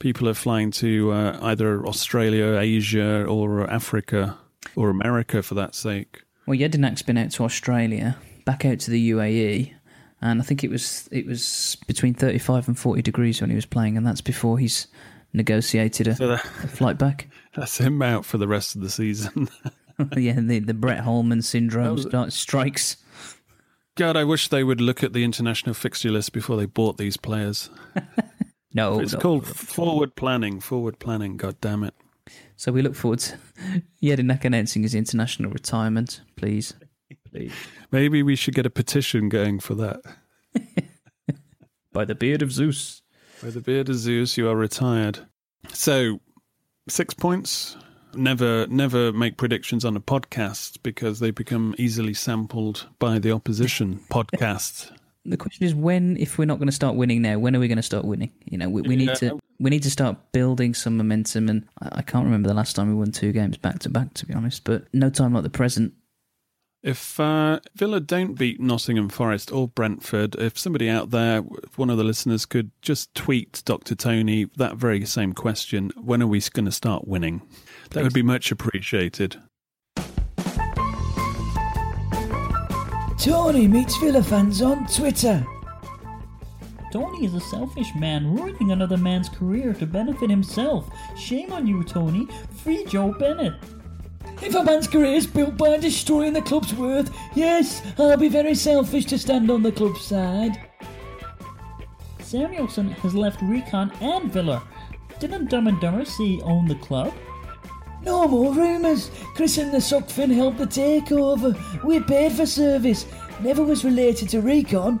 people who are flying to uh, either Australia, Asia, or Africa or America for that sake. Well, Jedinak's been out to Australia, back out to the UAE, and I think it was it was between thirty five and forty degrees when he was playing, and that's before he's negotiated a, so that, a flight back. That's him out for the rest of the season. yeah, the the Brett Holman syndrome was, strikes. God, I wish they would look at the international fixture list before they bought these players. no, it's no. called forward planning. Forward planning. God damn it. So we look forward to Jedinak announcing his international retirement. Please, please. Maybe we should get a petition going for that. By the beard of Zeus. By the beard of Zeus, you are retired. So, six points. Never, never make predictions on a podcast because they become easily sampled by the opposition podcast. The question is when, if we're not going to start winning now, when are we going to start winning? You know, we, we need to we need to start building some momentum. And I, I can't remember the last time we won two games back to back, to be honest. But no time like the present if uh, Villa don't beat Nottingham Forest or Brentford, if somebody out there, one of the listeners, could just tweet Dr. Tony that very same question when are we going to start winning? That would be much appreciated. Tony meets Villa fans on Twitter. Tony is a selfish man, ruining another man's career to benefit himself. Shame on you, Tony. Free Joe Bennett. If a man's career is built by destroying the club's worth, yes, I'll be very selfish to stand on the club's side. Samuelson has left Recon and Villa. Didn't Dumb and Dumber see own the club? No more rumours. Chris and the Sockfin helped the takeover. We paid for service. Never was related to Recon.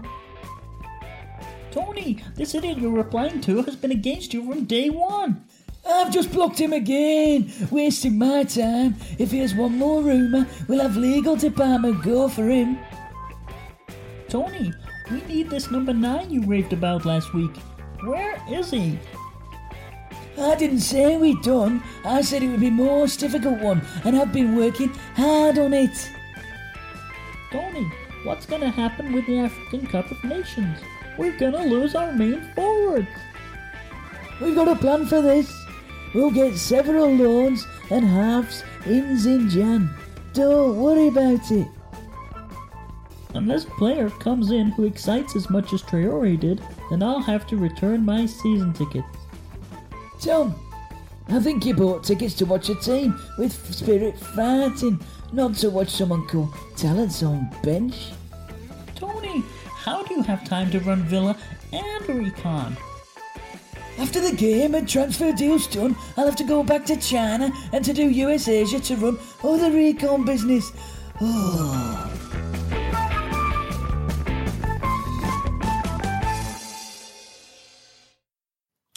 Tony, this idiot you're replying to has been against you from day one. I've just blocked him again, wasting my time. If he has one more rumour, we'll have legal department go for him. Tony, we need this number nine you raved about last week. Where is he? I didn't say we'd done. I said it would be most difficult one, and I've been working hard on it. Tony, what's gonna happen with the African Cup of Nations? We're gonna lose our main forwards. We've got a plan for this. We'll get several loans and halves in Zinjan. Don't worry about it. Unless player comes in who excites as much as Traore did, then I'll have to return my season tickets. Tom, I think you bought tickets to watch a team with spirit fighting, not to watch someone call talents on bench. Tony, how do you have time to run Villa and Recon? After the game and transfer deal's done, I'll have to go back to China and to do US Asia to run other recon business. Oh.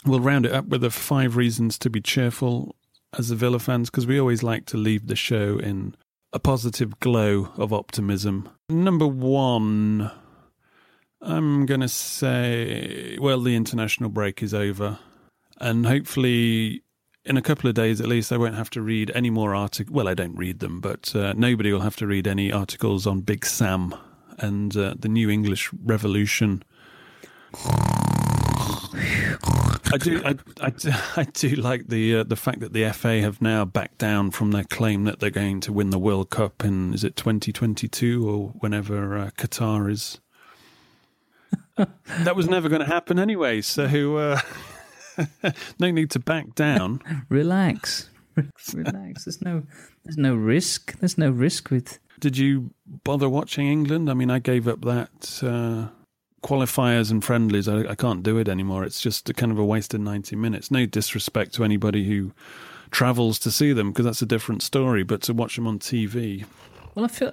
We'll round it up with the five reasons to be cheerful as the Villa fans, because we always like to leave the show in a positive glow of optimism. Number one, I'm going to say, well, the international break is over. And hopefully, in a couple of days at least, I won't have to read any more articles. Well, I don't read them, but uh, nobody will have to read any articles on Big Sam and uh, the New English Revolution. I do, I, I, do, I do like the uh, the fact that the FA have now backed down from their claim that they're going to win the World Cup in is it 2022 or whenever uh, Qatar is that was never going to happen anyway. So uh, no need to back down. Relax, relax. There's no, there's no risk. There's no risk with. Did you bother watching England? I mean, I gave up that uh, qualifiers and friendlies. I, I can't do it anymore. It's just a kind of a waste of ninety minutes. No disrespect to anybody who travels to see them because that's a different story. But to watch them on TV. Well, I feel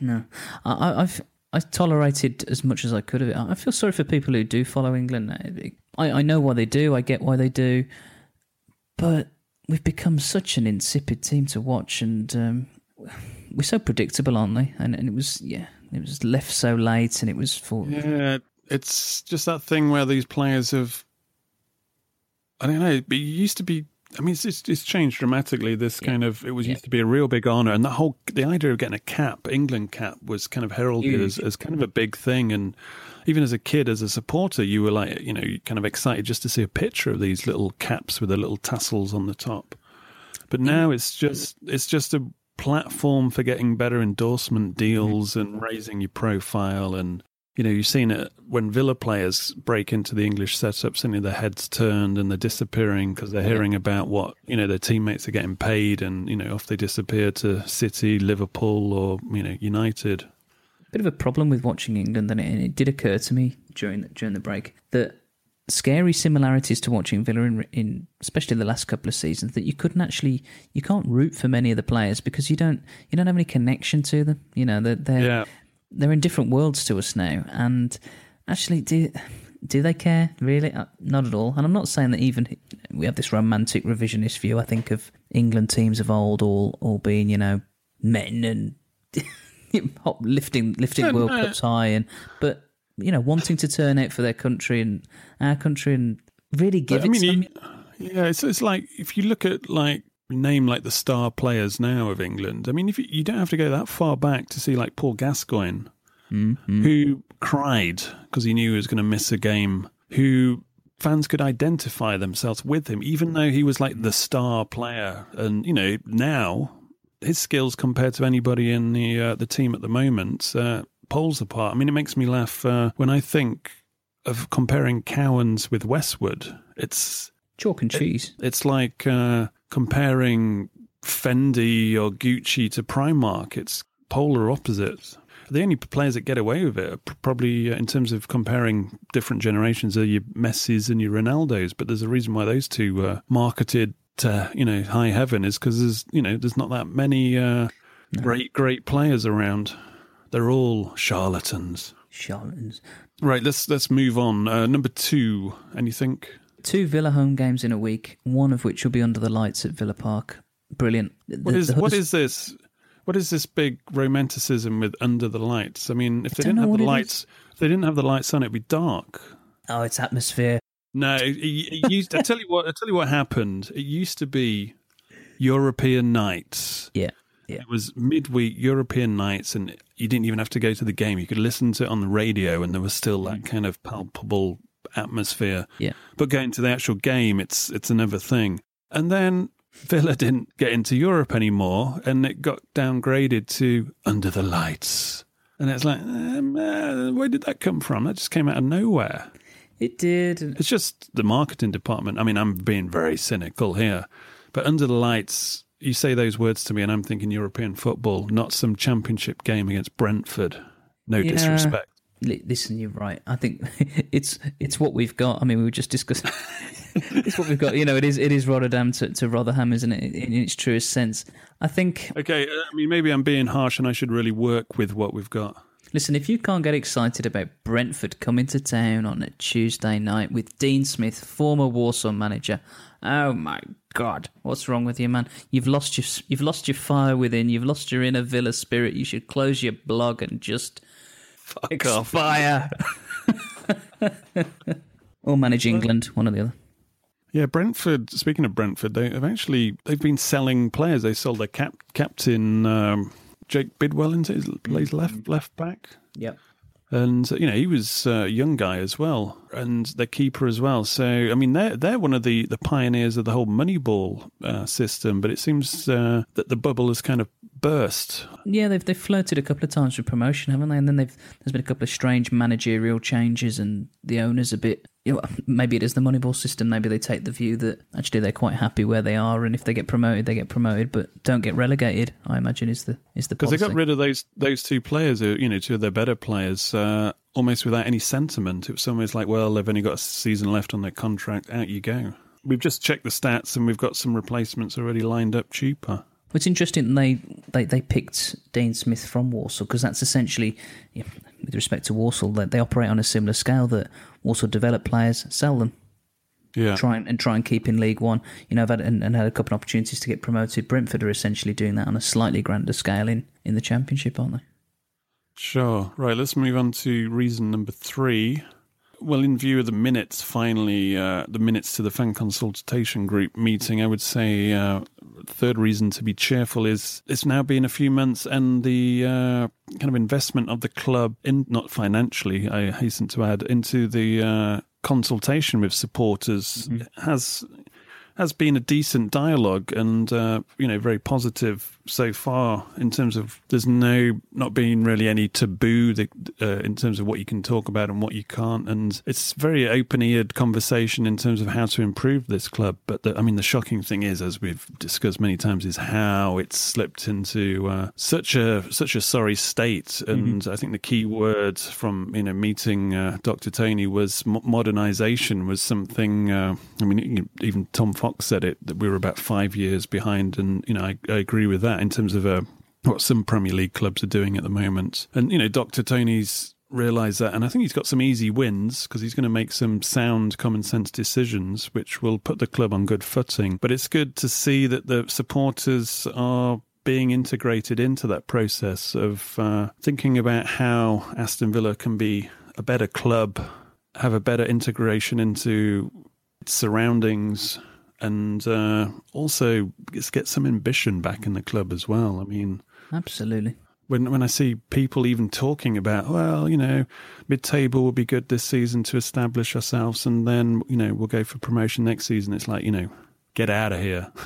no. I, I've I tolerated as much as I could of it. I feel sorry for people who do follow England. I, I know why they do. I get why they do, but we've become such an insipid team to watch, and um, we're so predictable, aren't they? And, and it was yeah, it was left so late, and it was for yeah. It's just that thing where these players have. I don't know. It used to be I mean, it's, it's changed dramatically. This yeah. kind of it was yeah. used to be a real big honor, and the whole the idea of getting a cap, England cap, was kind of heralded as, as kind of a big thing. And even as a kid, as a supporter, you were like, you know, kind of excited just to see a picture of these little caps with the little tassels on the top. But now it's just it's just a platform for getting better endorsement deals mm-hmm. and raising your profile and you know, you've seen it when Villa players break into the English setup, suddenly their heads turned and they're disappearing because they're hearing about what, you know, their teammates are getting paid and, you know, off they disappear to City, Liverpool or, you know, United. Bit of a problem with watching England, and it, it did occur to me during the, during the break that scary similarities to watching Villa in, in, especially the last couple of seasons that you couldn't actually you can't root for many of the players because you don't you don't have any connection to them you know they're, they're yeah they're in different worlds to us now, and actually, do do they care really? Uh, not at all. And I'm not saying that even we have this romantic revisionist view. I think of England teams of old all all being you know men and lifting lifting World Cups high, and but you know wanting to turn out for their country and our country and really give I mean, yeah, it's it's like if you look at like name like the star players now of England. I mean, if you, you don't have to go that far back to see like Paul Gascoigne, mm-hmm. who cried because he knew he was going to miss a game, who fans could identify themselves with him, even though he was like the star player. And you know, now his skills compared to anybody in the uh, the team at the moment uh, poles apart. I mean, it makes me laugh uh, when I think of comparing Cowans with Westwood. It's chalk and cheese. It, it's like uh, comparing Fendi or Gucci to Primark. It's polar opposites. The only players that get away with it, probably uh, in terms of comparing different generations, are your Messis and your Ronaldos. But there's a reason why those two are marketed to you know high heaven is because there's you know there's not that many uh, no. great great players around. They're all charlatans. Charlatans. Right. Let's let's move on. Uh, number two. Anything? two Villa home games in a week, one of which will be under the lights at Villa Park. Brilliant. What the, is the what is this? What is this big romanticism with under the lights? I mean, if they didn't have the lights, if they didn't have the lights on, it'd be dark. Oh, it's atmosphere. No, it, it used. I tell you what. I tell you what happened. It used to be European nights. Yeah. Yeah. It was midweek European nights, and you didn't even have to go to the game. You could listen to it on the radio, and there was still that mm. kind of palpable atmosphere. Yeah. But going to the actual game, it's it's another thing. And then Villa didn't get into Europe anymore, and it got downgraded to Under the Lights. And it's like, um, uh, where did that come from? That just came out of nowhere. It did. It's just the marketing department. I mean, I'm being very cynical here, but Under the Lights, you say those words to me, and I'm thinking European football, not some championship game against Brentford. No yeah. disrespect. Listen, you're right. I think it's it's what we've got. I mean, we were just discussing. it's what we've got. You know, it is it is Rotterdam to, to Rotherham, isn't it? In its truest sense. I think. Okay, uh, I mean, maybe I'm being harsh, and I should really work with what we've got. Listen, if you can't get excited about Brentford coming to town on a Tuesday night with Dean Smith, former Walsall manager, oh my God, what's wrong with you, man? You've lost your you've lost your fire within. You've lost your inner Villa spirit. You should close your blog and just Fuck Expire. or manage England, one or the other. Yeah, Brentford. Speaking of Brentford, they've actually they've been selling players. They sold their cap, captain um, Jake Bidwell into his plays left left back. Yep and you know he was a young guy as well, and the keeper as well. So I mean they're they're one of the, the pioneers of the whole Moneyball uh, system. But it seems uh, that the bubble has kind of burst. Yeah, they've they've flirted a couple of times with promotion, haven't they? And then they've there's been a couple of strange managerial changes, and the owners a bit you know, maybe it is the Moneyball system. Maybe they take the view that actually they're quite happy where they are, and if they get promoted, they get promoted, but don't get relegated. I imagine is the is the because they got rid of those those two players, who, you know, two of their better players, uh, almost without any sentiment. It was almost like, well, they've only got a season left on their contract. Out you go. We've just checked the stats, and we've got some replacements already lined up cheaper. It's interesting they, they, they picked Dean Smith from Walsall because that's essentially, with respect to Walsall, that they operate on a similar scale. That Walsall develop players, sell them, Yeah. try and, and try and keep in League One. You know, I've had and, and had a couple of opportunities to get promoted. Brentford are essentially doing that on a slightly grander scale in in the Championship, aren't they? Sure. Right, let's move on to reason number three. Well, in view of the minutes, finally, uh, the minutes to the fan consultation group meeting, I would say uh, third reason to be cheerful is it's now been a few months and the uh, kind of investment of the club, in not financially, I hasten to add, into the uh, consultation with supporters has has been a decent dialogue and uh, you know very positive so far in terms of there's no not being really any taboo the, uh, in terms of what you can talk about and what you can't. And it's very open-eared conversation in terms of how to improve this club. But the, I mean the shocking thing is as we've discussed many times is how it's slipped into uh, such a such a sorry state. And I think the key word from you know meeting uh, Dr Tony was mo- modernization was something uh, I mean even Tom Fox said it that we were about five years behind and you know I, I agree with that in terms of uh, what some Premier League clubs are doing at the moment. And you know Dr Tony's realised that and I think he's got some easy wins because he's going to make some sound common sense decisions which will put the club on good footing. But it's good to see that the supporters are being integrated into that process of uh, thinking about how Aston Villa can be a better club, have a better integration into its surroundings, and uh, also just get some ambition back in the club as well. I mean, Absolutely. when when I see people even talking about, well, you know, mid table will be good this season to establish ourselves, and then you know we'll go for promotion next season. It's like you know, get out of here.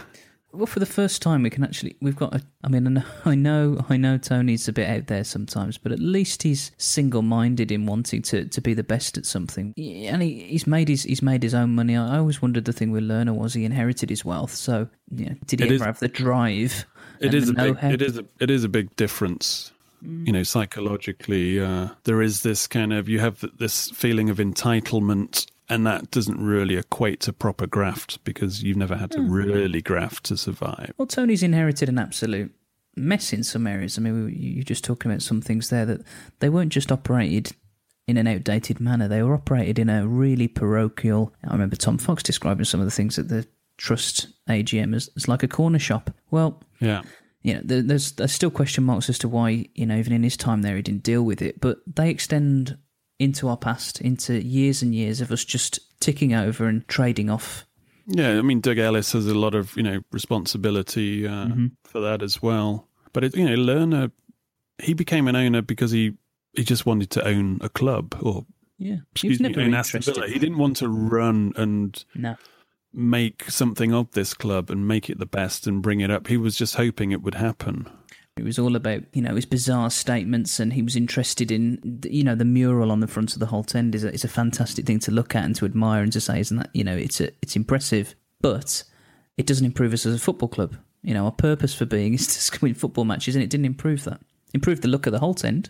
Well, for the first time, we can actually we've got. A, I mean, I know, I know, Tony's a bit out there sometimes, but at least he's single-minded in wanting to, to be the best at something, and he, he's made his he's made his own money. I, always wondered the thing with Lerner was he inherited his wealth, so know, did he It ever is- have the drive? It is a big, it is a, it is a big difference. You know, psychologically, uh, there is this kind of you have this feeling of entitlement, and that doesn't really equate to proper graft because you've never had to Hmm. really graft to survive. Well, Tony's inherited an absolute mess in some areas. I mean, we, you're just talking about some things there that they weren't just operated in an outdated manner. They were operated in a really parochial. I remember Tom Fox describing some of the things at the Trust AGM as, as like a corner shop. Well, Yeah. you know, there's there's still question marks as to why you know even in his time there he didn't deal with it. But they extend into our past, into years and years of us just ticking over and trading off. Yeah, I mean, Doug Ellis has a lot of you know responsibility uh, Mhm. for that as well. But it, you know, Lerner, he became an owner because he he just wanted to own a club or Yeah, he was me, never Aston interested. He didn't want to run and No. make something of this club and make it the best and bring it up. He was just hoping it would happen. It was all about, you know, his bizarre statements, and he was interested in, you know, the mural on the front of the Holte End is a, is a fantastic thing to look at and to admire and to say, isn't that, you know, it's a, it's impressive, but it doesn't improve us as a football club. You know, our purpose for being is to win football matches, and it didn't improve that. Improved the look of the Holte End.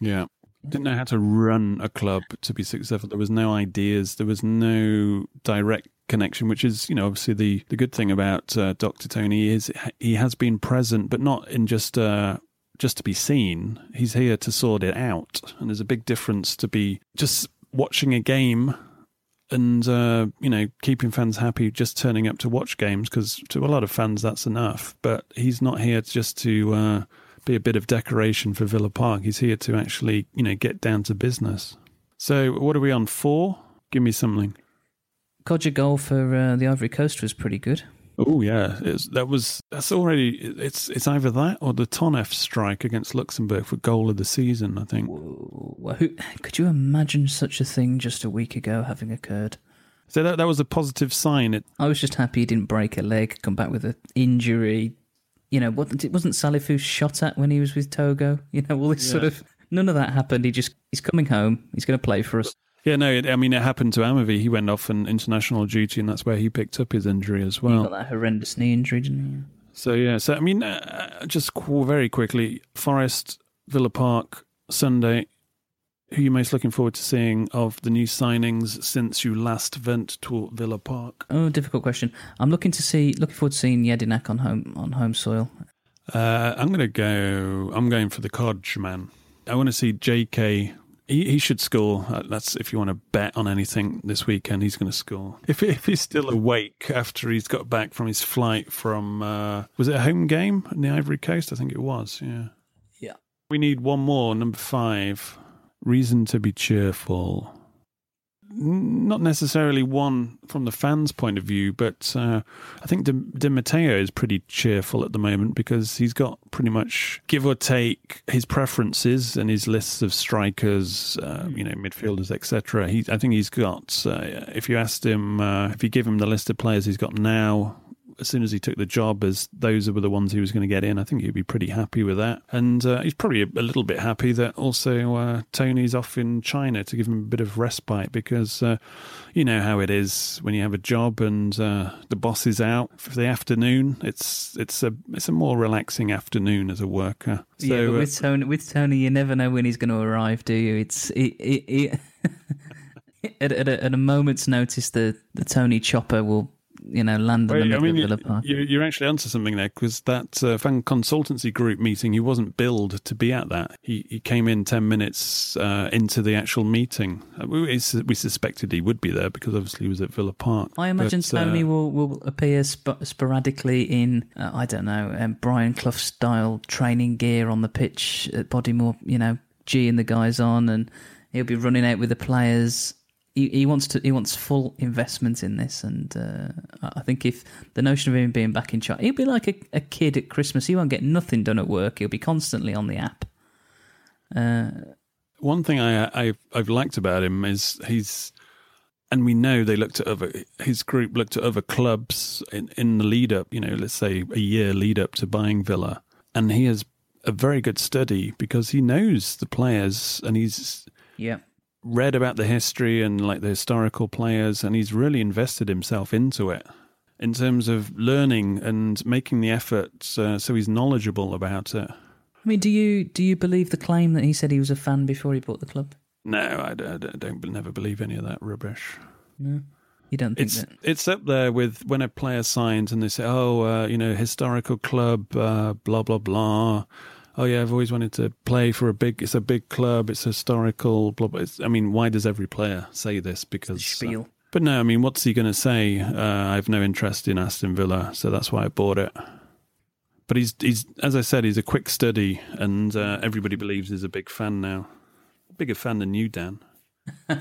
Yeah. Didn't know how to run a club to be successful. There was no ideas. There was no direct connection, which is, you know, obviously the, the good thing about uh, Dr. Tony is he has been present, but not in just uh, just to be seen. He's here to sort it out. And there's a big difference to be just watching a game and, uh, you know, keeping fans happy, just turning up to watch games, because to a lot of fans, that's enough. But he's not here just to... Uh, be a bit of decoration for Villa Park. He's here to actually, you know, get down to business. So, what are we on? Four? Give me something. Codger goal for uh, the Ivory Coast was pretty good. Oh yeah, it's, that was that's already it's it's either that or the Tonev strike against Luxembourg for goal of the season. I think. Who, could you imagine such a thing just a week ago having occurred? So that that was a positive sign. It I was just happy he didn't break a leg, come back with an injury. You know, wasn't it wasn't Salifou shot at when he was with Togo? You know, all this sort of none of that happened. He just he's coming home. He's going to play for us. Yeah no, it, I mean it happened to Amavi. He went off on international duty, and that's where he picked up his injury as he well. got that horrendous knee injury, didn't he? So yeah, so I mean, uh, just very quickly, Forest Villa Park Sunday. Who are you most looking forward to seeing of the new signings since you last went to Villa Park? Oh, difficult question. I'm looking to see, looking forward to seeing Jedinak on home on home soil. Uh, I'm going to go. I'm going for the Codge man. I want to see J.K. He, he should score. Uh, That's if you want to bet on anything this weekend. He's going to score. If if he's still awake after he's got back from his flight from uh, was it a home game in the Ivory Coast? I think it was. Yeah. Yeah. We need one more. Number five. Reason to be cheerful. Not necessarily one from the fans' point of view, but uh, I think Di Matteo is pretty cheerful at the moment because he's got pretty much, give or take, his preferences and his lists of strikers, uh, you know, midfielders, etc. I think he's got. Uh, if you asked him, uh, if you give him the list of players he's got now, as soon as he took the job, as those were the ones he was going to get in, I think he'd be pretty happy with that. And uh, he's probably a, a little bit happy that also uh, Tony's off in China to give him a bit of respite because uh, you know how it is when you have a job and uh, the boss is out for the afternoon. It's it's a it's a more relaxing afternoon as a worker. So, yeah, but uh, with Tony, with Tony, you never know when he's going to arrive, do you? It's it, it, it, at, at, a, at a moment's notice, the the Tony chopper will you know land in the Wait, middle I mean, of Villa you, Park. you, you're actually onto something there because that uh, fan consultancy group meeting, he wasn't billed to be at that. He he came in ten minutes uh, into the actual meeting. Uh, we, we suspected he would be there because obviously he was at Villa Park. I imagine But, uh, will, will appear sp- sporadically in, uh, I don't know, um, Brian Clough style training gear on the pitch at Bodymoor, you know, G and the guys on, and he'll be running out with the players. He, he wants to. He wants full investment in this, and uh, I think if the notion of him being back in charge, he'll be like a, a kid at Christmas. He won't get nothing done at work. He'll be constantly on the app. Uh, One thing I, I I've liked about him is he's, and we know they looked at other his group looked at other clubs in, in the lead up. You know, let's say a year lead up to buying Villa, and he has a very good study because he knows the players and he's yeah. Read about the history and like the historical players, and he's really invested himself into it in terms of learning and making the effort. Uh, so he's knowledgeable about it. I mean, do you do you believe the claim that he said he was a fan before he bought the club? No, I don't never believe any of that rubbish. No, you don't think It's that? it's up there with when a player signs and they say, "Oh, uh, you know, historical club, uh, blah blah blah." Oh yeah, I've always wanted to play for a big. It's a big club. It's historical. Blah blah. It's, I mean, why does every player say this? Because uh, but no, I mean, what's he going to say? Uh, I have no interest in Aston Villa, so that's why I bought it. But he's he's as I said, he's a quick study, and uh, everybody believes he's a big fan now. Bigger fan than you, Dan.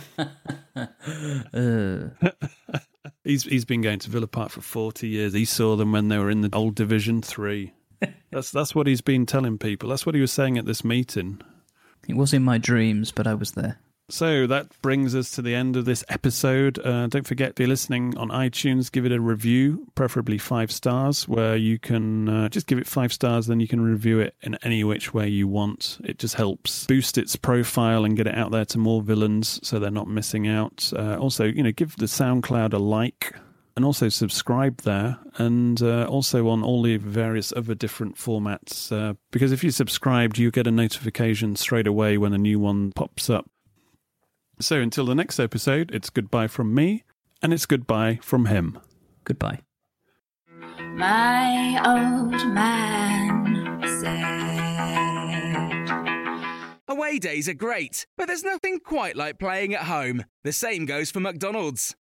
Uh, He's he's been going to Villa Park for forty years. He saw them when they were in the old Division Three. That's that's what he's been telling people. That's what he was saying at this meeting. it was in my dreams, but I was there. So that brings us to the end of this episode. Uh, don't forget, if you're listening on iTunes, give it a review, preferably five stars, where you can uh, just give it five stars, then you can review it in any which way you want. It just helps boost its profile and get it out there to more villains so they're not missing out. Uh, also, you know, give the SoundCloud a like. And also subscribe there, and uh, also on all the various other different formats. Uh, because if you subscribed, you get a notification straight away when a new one pops up. So until the next episode, it's goodbye from me, and it's goodbye from him. Goodbye. My old man said. Away days are great, but there's nothing quite like playing at home. The same goes for McDonald's.